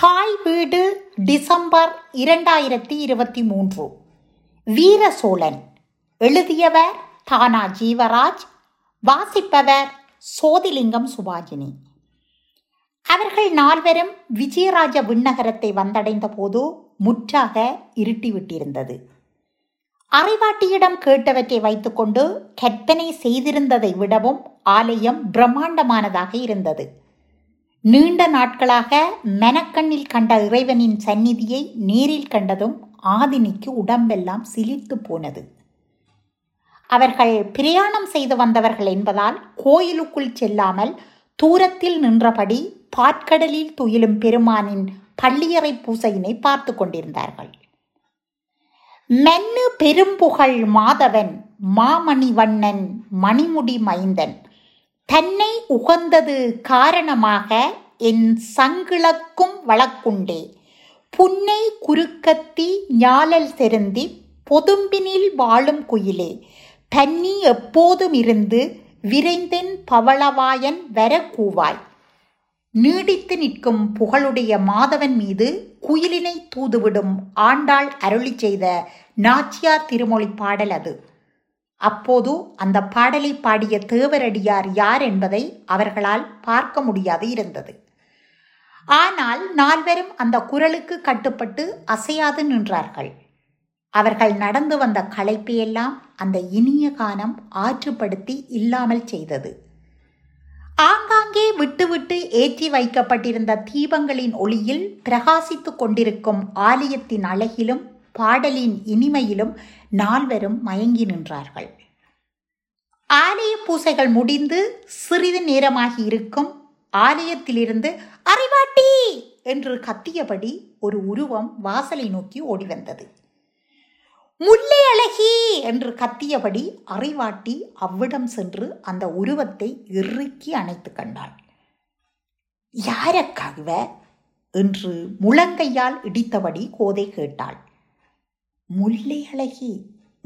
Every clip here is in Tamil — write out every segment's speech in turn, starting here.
தாய் வீடு டிசம்பர் இரண்டாயிரத்தி இருபத்தி மூன்று. வீர சோழன். எழுதியவர் தானா ஜீவராஜ் வாசிப்பவர் சோதிலிங்கம் சுபாஜினி. அவர்கள் நால்வரும் விஜயராஜ விண்ணகரத்தை வந்தடைந்த போது முற்றாக இருட்டிவிட்டிருந்தது. அறிவாட்டியிடம் கேட்டவற்றை வைத்துக்கொண்டு கற்பனை செய்திருந்ததை விடவும் ஆலயம் பிரம்மாண்டமானதாக இருந்தது. நீண்ட நாட்களாக மெனக்கண்ணில் கண்ட இறைவனின் சந்நிதியை நேரில் கண்டதும் ஆதினிக்கு உடம்பெல்லாம் சிலித்து போனது. அவர்கள் பிரயாணம் செய்து வந்தவர்கள் என்பதால் கோயிலுக்குள் செல்லாமல் தூரத்தில் நின்றபடி பாற்கடலில் துயிலும் பெருமானின் பள்ளியறை பூசையினை பார்த்து கொண்டிருந்தார்கள். மென்னு பெரும்புகழ் மாதவன் மாமணிவண்ணன் மணிமுடி மைந்தன் தன்னை உகந்தது காரணமாக என் சங்கிழக்கும் வழக்குண்டே. புன்னை குறுக்கத்தி ஞாழல் செருந்தி பொதும்பினில் வாழும் குயிலே. தன்னி எப்போதும் இருந்து விரைந்தென் பவளவாயன் வர கூவாய் நீடித்து நிற்கும் புகழுடைய மாதவன் மீது குயிலினை தூதுவிடும் ஆண்டாள் அருளி செய்த நாச்சியார் திருமொழி பாடல் அது. அப்போது அந்த பாடலை பாடிய தேவரடியார் யார் என்பதை அவர்களால் பார்க்க முடியாது இருந்தது. ஆனால் நால்வரும் அந்த குரலுக்கு கட்டுப்பட்டு அசையாது நின்றார்கள். அவர்கள் நடந்து வந்த களைப்பையெல்லாம் அந்த இனிய கானம் ஆற்றுப்படுத்தி இல்லாமல் செய்தது. ஆங்காங்கே விட்டுவிட்டு ஏற்றி வைக்கப்பட்டிருந்த தீபங்களின் ஒளியில் பிரகாசித்துக் கொண்டிருக்கும் ஆலயத்தின் அழகிலும் பாடலின் இனிமையிலும் நால்வரும் மயங்கி நின்றார்கள். ஆலய பூசைகள் முடிந்து சிறிது நேரமாகி இருக்கும். ஆலயத்திலிருந்து அறிவாட்டி என்று கத்தியபடி ஒரு உருவம் வாசலை நோக்கி ஓடி வந்தது முல்லை அழகி! என்று கத்தியபடி அறிவாட்டி அவ்விடம் சென்று அந்த உருவத்தை இறுக்கி அணைத்து கண்டாள். யாரக்காகுவ என்று முழங்கையால் இடித்தபடி கோதை கேட்டாள். முல்லை அழகி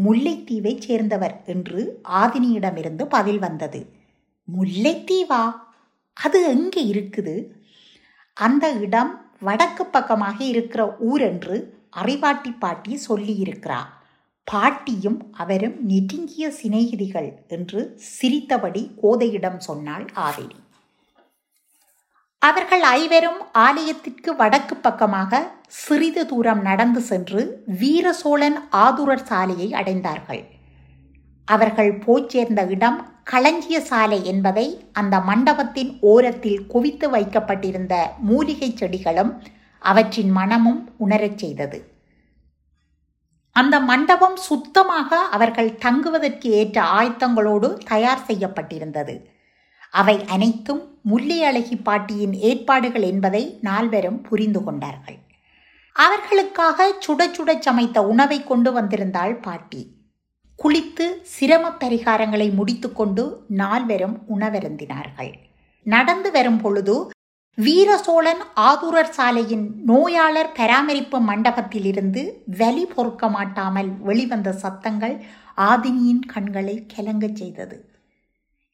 முல்லைத்தீவைச் சேர்ந்தவர் என்று ஆதினியிடமிருந்து பதில் வந்தது. முல்லைத்தீவா? அது எங்கே இருக்குது? அந்த இடம் வடக்கு பக்கமாக இருக்கிற ஊர் என்று அறிவாட்டி பாட்டி சொல்லியிருக்கிறார். பாட்டியும் அவரும் நெருங்கிய சிநேகிதிகள் என்று சிரித்தபடி கோதையிடம் சொன்னாள் ஆதினி. அவர்கள் ஐவரும் ஆலயத்திற்கு வடக்கு பக்கமாக சிறிது தூரம் நடந்து சென்று வீர சோழன் ஆதுரர் சாலையை அடைந்தார்கள். அவர்கள் போய் சேர்ந்த இடம் களஞ்சிய சாலை என்பதை அந்த மண்டபத்தின் ஓரத்தில் குவித்து வைக்கப்பட்டிருந்த மூலிகை செடிகளும் அவற்றின் மனமும் உணரச் செய்தது. அந்த மண்டபம் சுத்தமாக அவர்கள் தங்குவதற்கு ஏற்ற ஆயத்தங்களோடு தயார் செய்யப்பட்டிருந்தது. அவை அனைத்தும் முல்லை அழகி பாட்டியின் ஏற்பாடுகள் என்பதை நால்வரும் புரிந்து கொண்டார்கள். அவர்களுக்காக சுட சுட சமைத்த உணவை கொண்டு வந்திருந்தாள் பாட்டி. குளித்து சிரம பரிகாரங்களை முடித்துக்கொண்டு நால்வரும் உணவருந்தினார்கள். நடந்து வரும் பொழுது வீர சோழன் ஆதுரர் சாலையின் நோயாளர் பராமரிப்பு மண்டபத்திலிருந்து வலி பொறுக்க மாட்டாமல் வெளிவந்த சத்தங்கள் ஆதினியின் கண்களை கலங்கச் செய்தது.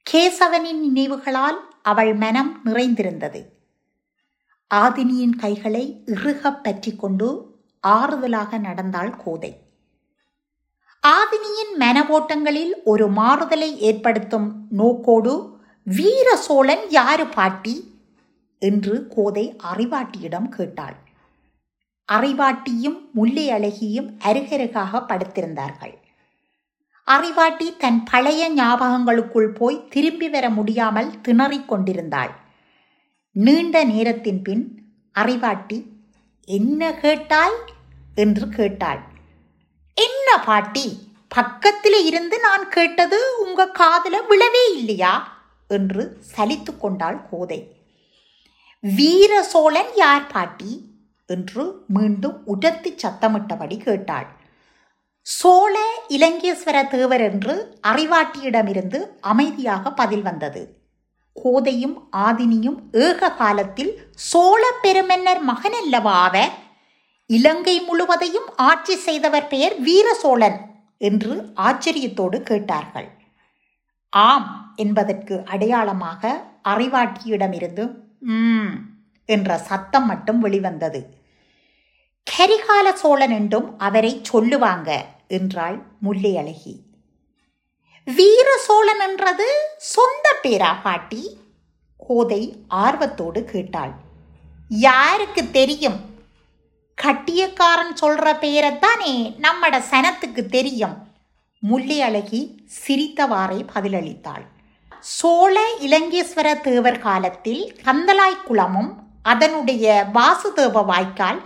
கேசவனின் நினைவுகளால் அவள் மனம் நிறைந்திருந்தது. ஆதினியின் கைகளை இறுகப் பற்றி கொண்டு ஆறுதலாக நடந்தாள் கோதை. ஆதினியின் மனவோட்டங்களில் ஒரு மாறுதலை ஏற்படுத்தும் நோக்கோடு வீர சோழன் யாரு பாட்டி? என்று கோதை அறிவாட்டியிடம் கேட்டாள். அறிவாட்டியும் முல்லை அழகியும் அருகருகாக படுத்திருந்தார்கள். அறிவாட்டி தன் பழைய ஞாபகங்களுக்குள் போய் திரும்பி வர முடியாமல் திணறிக் கொண்டிருந்தாள். நீண்ட நேரத்தின் பின் அறிவாட்டி என்ன கேட்டாய்? என்று கேட்டாள். என்ன பாட்டி பக்கத்தில் இருந்து நான் கேட்டது உங்க காதில் விழவே இல்லையா? என்று சலித்து கொண்டாள் கோதை. வீர சோழன் யார் பாட்டி? என்று மீண்டும் உடத்து சத்தமிட்டபடி கேட்டாள். சோழ இலங்கேஸ்வர தேவர் என்று அறிவாட்டியிடமிருந்து அமைதியாக பதில் வந்தது. கோதையும் ஆதினியும் ஏக காலத்தில் சோழ பெருமன்னர் மகனல்லவாவ இலங்கை முழுவதையும் ஆட்சி செய்தவர் பெயர் வீர சோழன் என்று ஆச்சரியத்தோடு கேட்டார்கள். ஆம் என்பதற்கு அடையாளமாக அறிவாட்டியிடமிருந்து ம் என்ற சத்தம் மட்டும் வெளிவந்தது. கரிகால சோழன் என்றும் அவரை சொல்லுவாங்க என்றாள் முல்லை அழகி. வீர சோழன் என்றது சொந்த பேரா பாட்டி? கோதை ஆர்வத்தோடு கேட்டாள். யாருக்கு தெரியும்? கட்டியக்காரன் சொல்ற பெயரைத்தானே நம்மட சனத்துக்கு தெரியும். முல்லை அழகி சிரித்தவாறே பதிலளித்தாள். சோழ இலங்கேஸ்வர தேவர் காலத்தில் கந்தலாய் குளமும் அதனுடைய வாசுதேவ வாய்க்கால்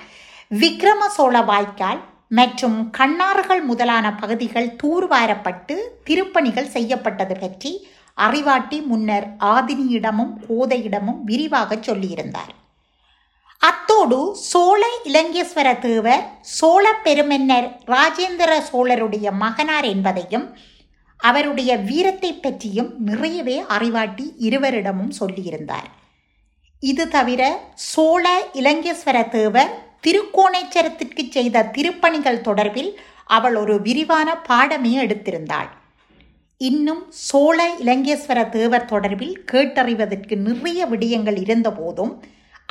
விக்ரம சோழ வாய்க்கால் மற்றும் கண்ணாறுகள் முதலான பகுதிகள் தூர்வாரப்பட்டு திருப்பணிகள் செய்யப்பட்டது பற்றி அறிவாட்டி முன்னர் ஆதினியிடமும் கோதையிடமும் விரிவாக சொல்லியிருந்தார். அத்தோடு சோழ இலங்கேஸ்வர தேவர் சோழ பெருமன்னர் ராஜேந்திர சோழருடைய மகனார் என்பதையும் அவருடைய வீரத்தை பற்றியும் நிறையவே அறிவாட்டி இருவரிடமும் சொல்லியிருந்தார். இது தவிர சோழ இலங்கேஸ்வர தேவர் திருக்கோணேச்சரத்திற்கு செய்த திருப்பணிகள் தொடர்பில் அவள் ஒரு விரிவான பாடமே எடுத்திருந்தாள். இன்னும் சோழ இலங்கேஸ்வர தேவர் தொடர்பில் கேட்டறிவதற்கு நிறைய விடயங்கள் இருந்தபோதும்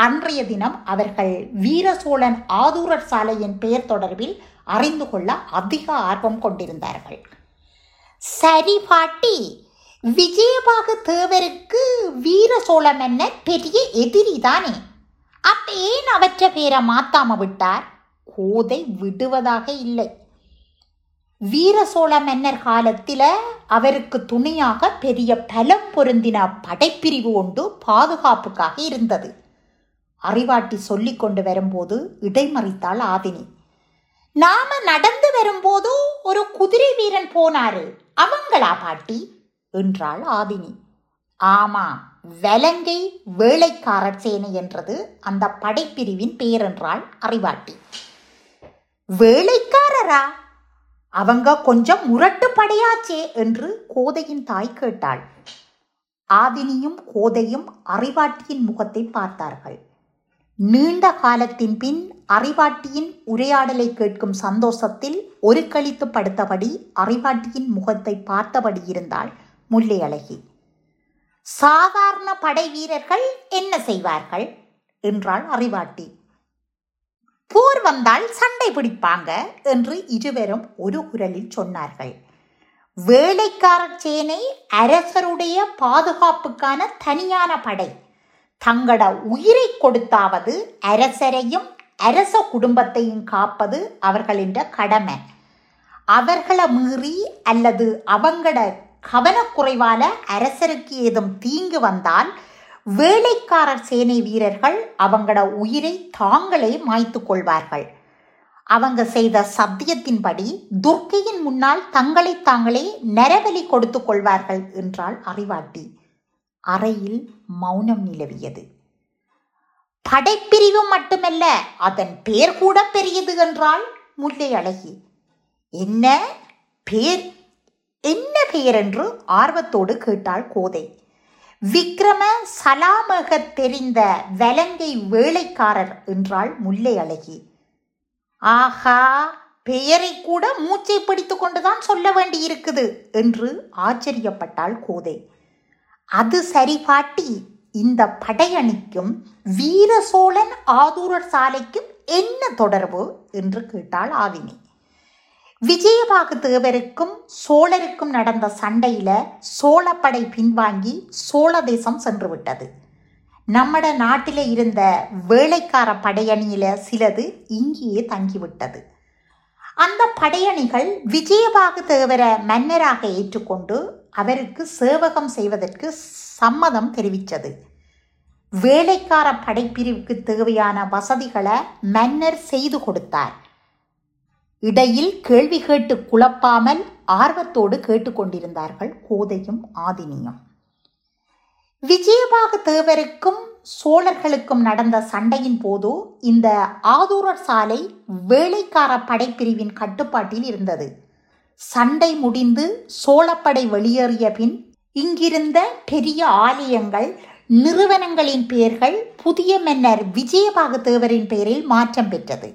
அன்றைய தினம் அவர்கள் வீர சோழன் ஆதூரர் சாலையின் பெயர் தொடர்பில் அறிந்து கொள்ள அதிக ஆர்வம் கொண்டிருந்தார்கள். சரி பாட்டி விஜயபாக தேவருக்கு வீர சோழன் என்ன பெரிய எதிரி தானே? அப்ப ஏன் அவற்ற பேரை மாத்தாம விட்டார்? கோதை விடுவதாக இல்லை. வீர சோழ மன்னர் காலத்தில் அவருக்கு துணையாக பெரிய பலம் பொருந்தின படைப்பிரிவு ஒன்று பாதுகாப்புக்காக இருந்தது. அறிவாட்டி சொல்லிக் கொண்டு வரும்போது இடைமறித்தாள் ஆதினி. நாம நடந்து வரும்போது ஒரு குதிரை வீரன் போனாரு. அவங்களா பாட்டி? என்றாள் ஆதினி. ஆமாம். வலங்கை வேலைக்காரர் சேனை என்றது அந்த படைப்பிரிவின் பெயர் என்றாள் அறிவாட்டி. வேலைக்காரரா? அவங்க கொஞ்சம் முரட்டு படையாச்சே என்று கோதையின் தாய் கேட்டாள். ஆதினியும் கோதையும் அறிவாட்டியின் முகத்தை பார்த்தார்கள். நீண்ட காலத்தின் பின் அறிவாட்டியின் உரையாடலை கேட்கும் சந்தோஷத்தில் ஒரு கழித்து படுத்தபடி அறிவாட்டியின் முகத்தை பார்த்தபடி இருந்தாள் முல்லை அழகி சாதாரண படை வீரர்கள் என்ன செய்வார்கள்? என்றாள் அறிவாட்டி. போர் வந்தால் சண்டை பிடிப்பாங்க என்று இருவரும் ஒரு குரலில் சொன்னார்கள். வேலைக்கார சேனை அரசருடைய பாதுகாப்புக்கான தனியான படை. தங்களோட உயிரை கொடுத்தாவது அரசரையும் அரச குடும்பத்தையும் காப்பது அவர்களின் கடமை. அவர்களை மீறி அல்லது அவங்கள கவனக்குறைவால அரசருக்கு ஏதும் தீங்கு வந்தால் வேலைக்காரர் சேனை வீரர்கள் அவங்களோட உயிரை தாங்களே மாய்த்து கொள்வார்கள். அவங்க செய்த சத்தியத்தின்படி துர்க்கையின் முன்னால் தங்களை தாங்களே நரபலி கொடுத்து கொள்வார்கள் என்றாள் அறிவாட்டி. அறையில் மௌனம் நிலவியது. படைப்பிரிவு மட்டுமல்ல அதன் பேர் கூட பெரியது என்றாள் முல்லை அழகி என்ன? பேர் என்ன பெயர் என்று ஆர்வத்தோடு கேட்டாள் கோதை. விக்ரம சலாமக தெரிந்த வலங்கை வேலைக்காரர் என்றாள் முல்லை அழகி. ஆஹா பெயரை கூட மூச்சை பிடித்து கொண்டுதான் சொல்ல வேண்டி இருக்குது என்று ஆச்சரியப்பட்டாள் கோதை. அது சரி பாட்டி இந்த படையணிக்கும் வீர சோழன் ஆதூரர் சாலைக்கும் என்ன தொடர்பு? என்று கேட்டாள் ஆவினி. விஜயபாகு தேவருக்கும் சோழருக்கும் நடந்த சண்டையில சோழப்படை பின்வாங்கி சோழ தேசம் சென்று விட்டது நம்மட நாட்டில இருந்த வேலைக்கார படையணியில சிலது இங்கேயே தங்கிவிட்டது. அந்த படையணிகள் விஜயபாகு தேவரை மன்னராக ஏற்றுக்கொண்டு அவருக்கு சேவகம் செய்வதற்கு சம்மதம் தெரிவித்தது. வேலைக்கார படைப்பிரிவுக்கு தேவையான வசதிகளை மன்னர் செய்து கொடுத்தார். இடையில் கேள்வி கேட்டு குழப்பாமல் ஆர்வத்தோடு கேட்டுக்கொண்டிருந்தார்கள் கோதையும் ஆதினியும். விஜயபாகு தேவருக்கும் சோழர்களுக்கும் நடந்த சண்டையின் போது இந்த ஆதூரர் சாலை வேலைக்கார படைப்பிரிவின் கட்டுப்பாட்டில் இருந்தது. சண்டை முடிந்து சோழப்படை வெளியேறிய பின் இங்கிருந்த பெரிய ஆலயங்கள் நிறுவனங்களின் பெயர்கள் புதிய மன்னர் விஜயபாகு தேவரின் பெயரில் மாற்றம் பெற்றது.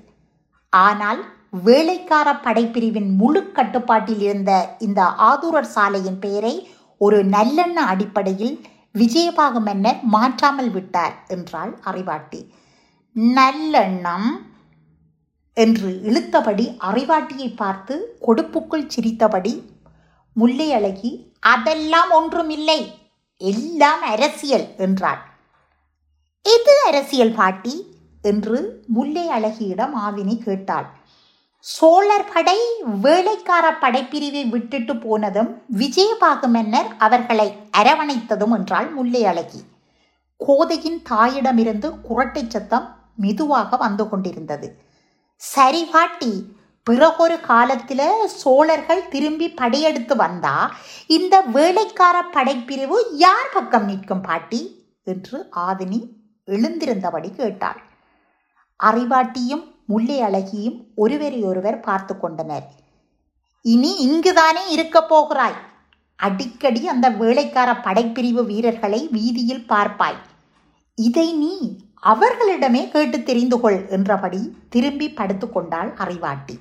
ஆனால் வேலைக்கார படைப்பிரிவின் முழு கட்டுப்பாட்டில் இருந்த இந்த ஆதூரர் சாலையின் பெயரை ஒரு நல்லெண்ண அடிப்படையில் விஜயபாகு மன்னர் மாற்றாமல் விட்டார் என்றாள் அறிவாட்டி. நல்லெண்ணம் என்று இழுத்தபடி அறிவாட்டியை பார்த்து கொடுப்புக்குள் சிரித்தபடி முல்லை அழகி அதெல்லாம் ஒன்றுமில்லை. எல்லாம் அரசியல் என்றாள். எது அரசியல் பாட்டி? என்று முல்லை அழகியிடம் ஆவினி கேட்டாள். சோழர் படை வேலைக்கார படைப்பிரிவை விட்டுட்டு போனதும் விஜயபாகு மன்னர் அவர்களை அரவணைத்ததும் என்றால் முல்லை அழகி. கோதையின் தாயிடமிருந்து குரட்டை சத்தம் மெதுவாக வந்து கொண்டிருந்தது. சரி பாட்டி பிறகொரு காலத்தில் சோழர்கள் திரும்பி படையெடுத்து வந்தா இந்த வேலைக்கார படைப்பிரிவு யார் பக்கம் நிற்கும் பாட்டி? என்று ஆதினி எழுந்திருந்தபடி கேட்டாள். அறிவாட்டியும் முல்லை அழகியும் ஒருவரையொருவர் பார்த்து கொண்டனர். இனி இங்குதானே இருக்கப் போகிறாய்? அடிக்கடி அந்த வேலைக்கார படைப்பிரிவு வீரர்களை வீதியில் பார்ப்பாய். இதை நீ அவர்களிடமே கேட்டு தெரிந்து கொள் என்றபடி திரும்பி படுத்துக்கொண்டாள் அறிவாட்டி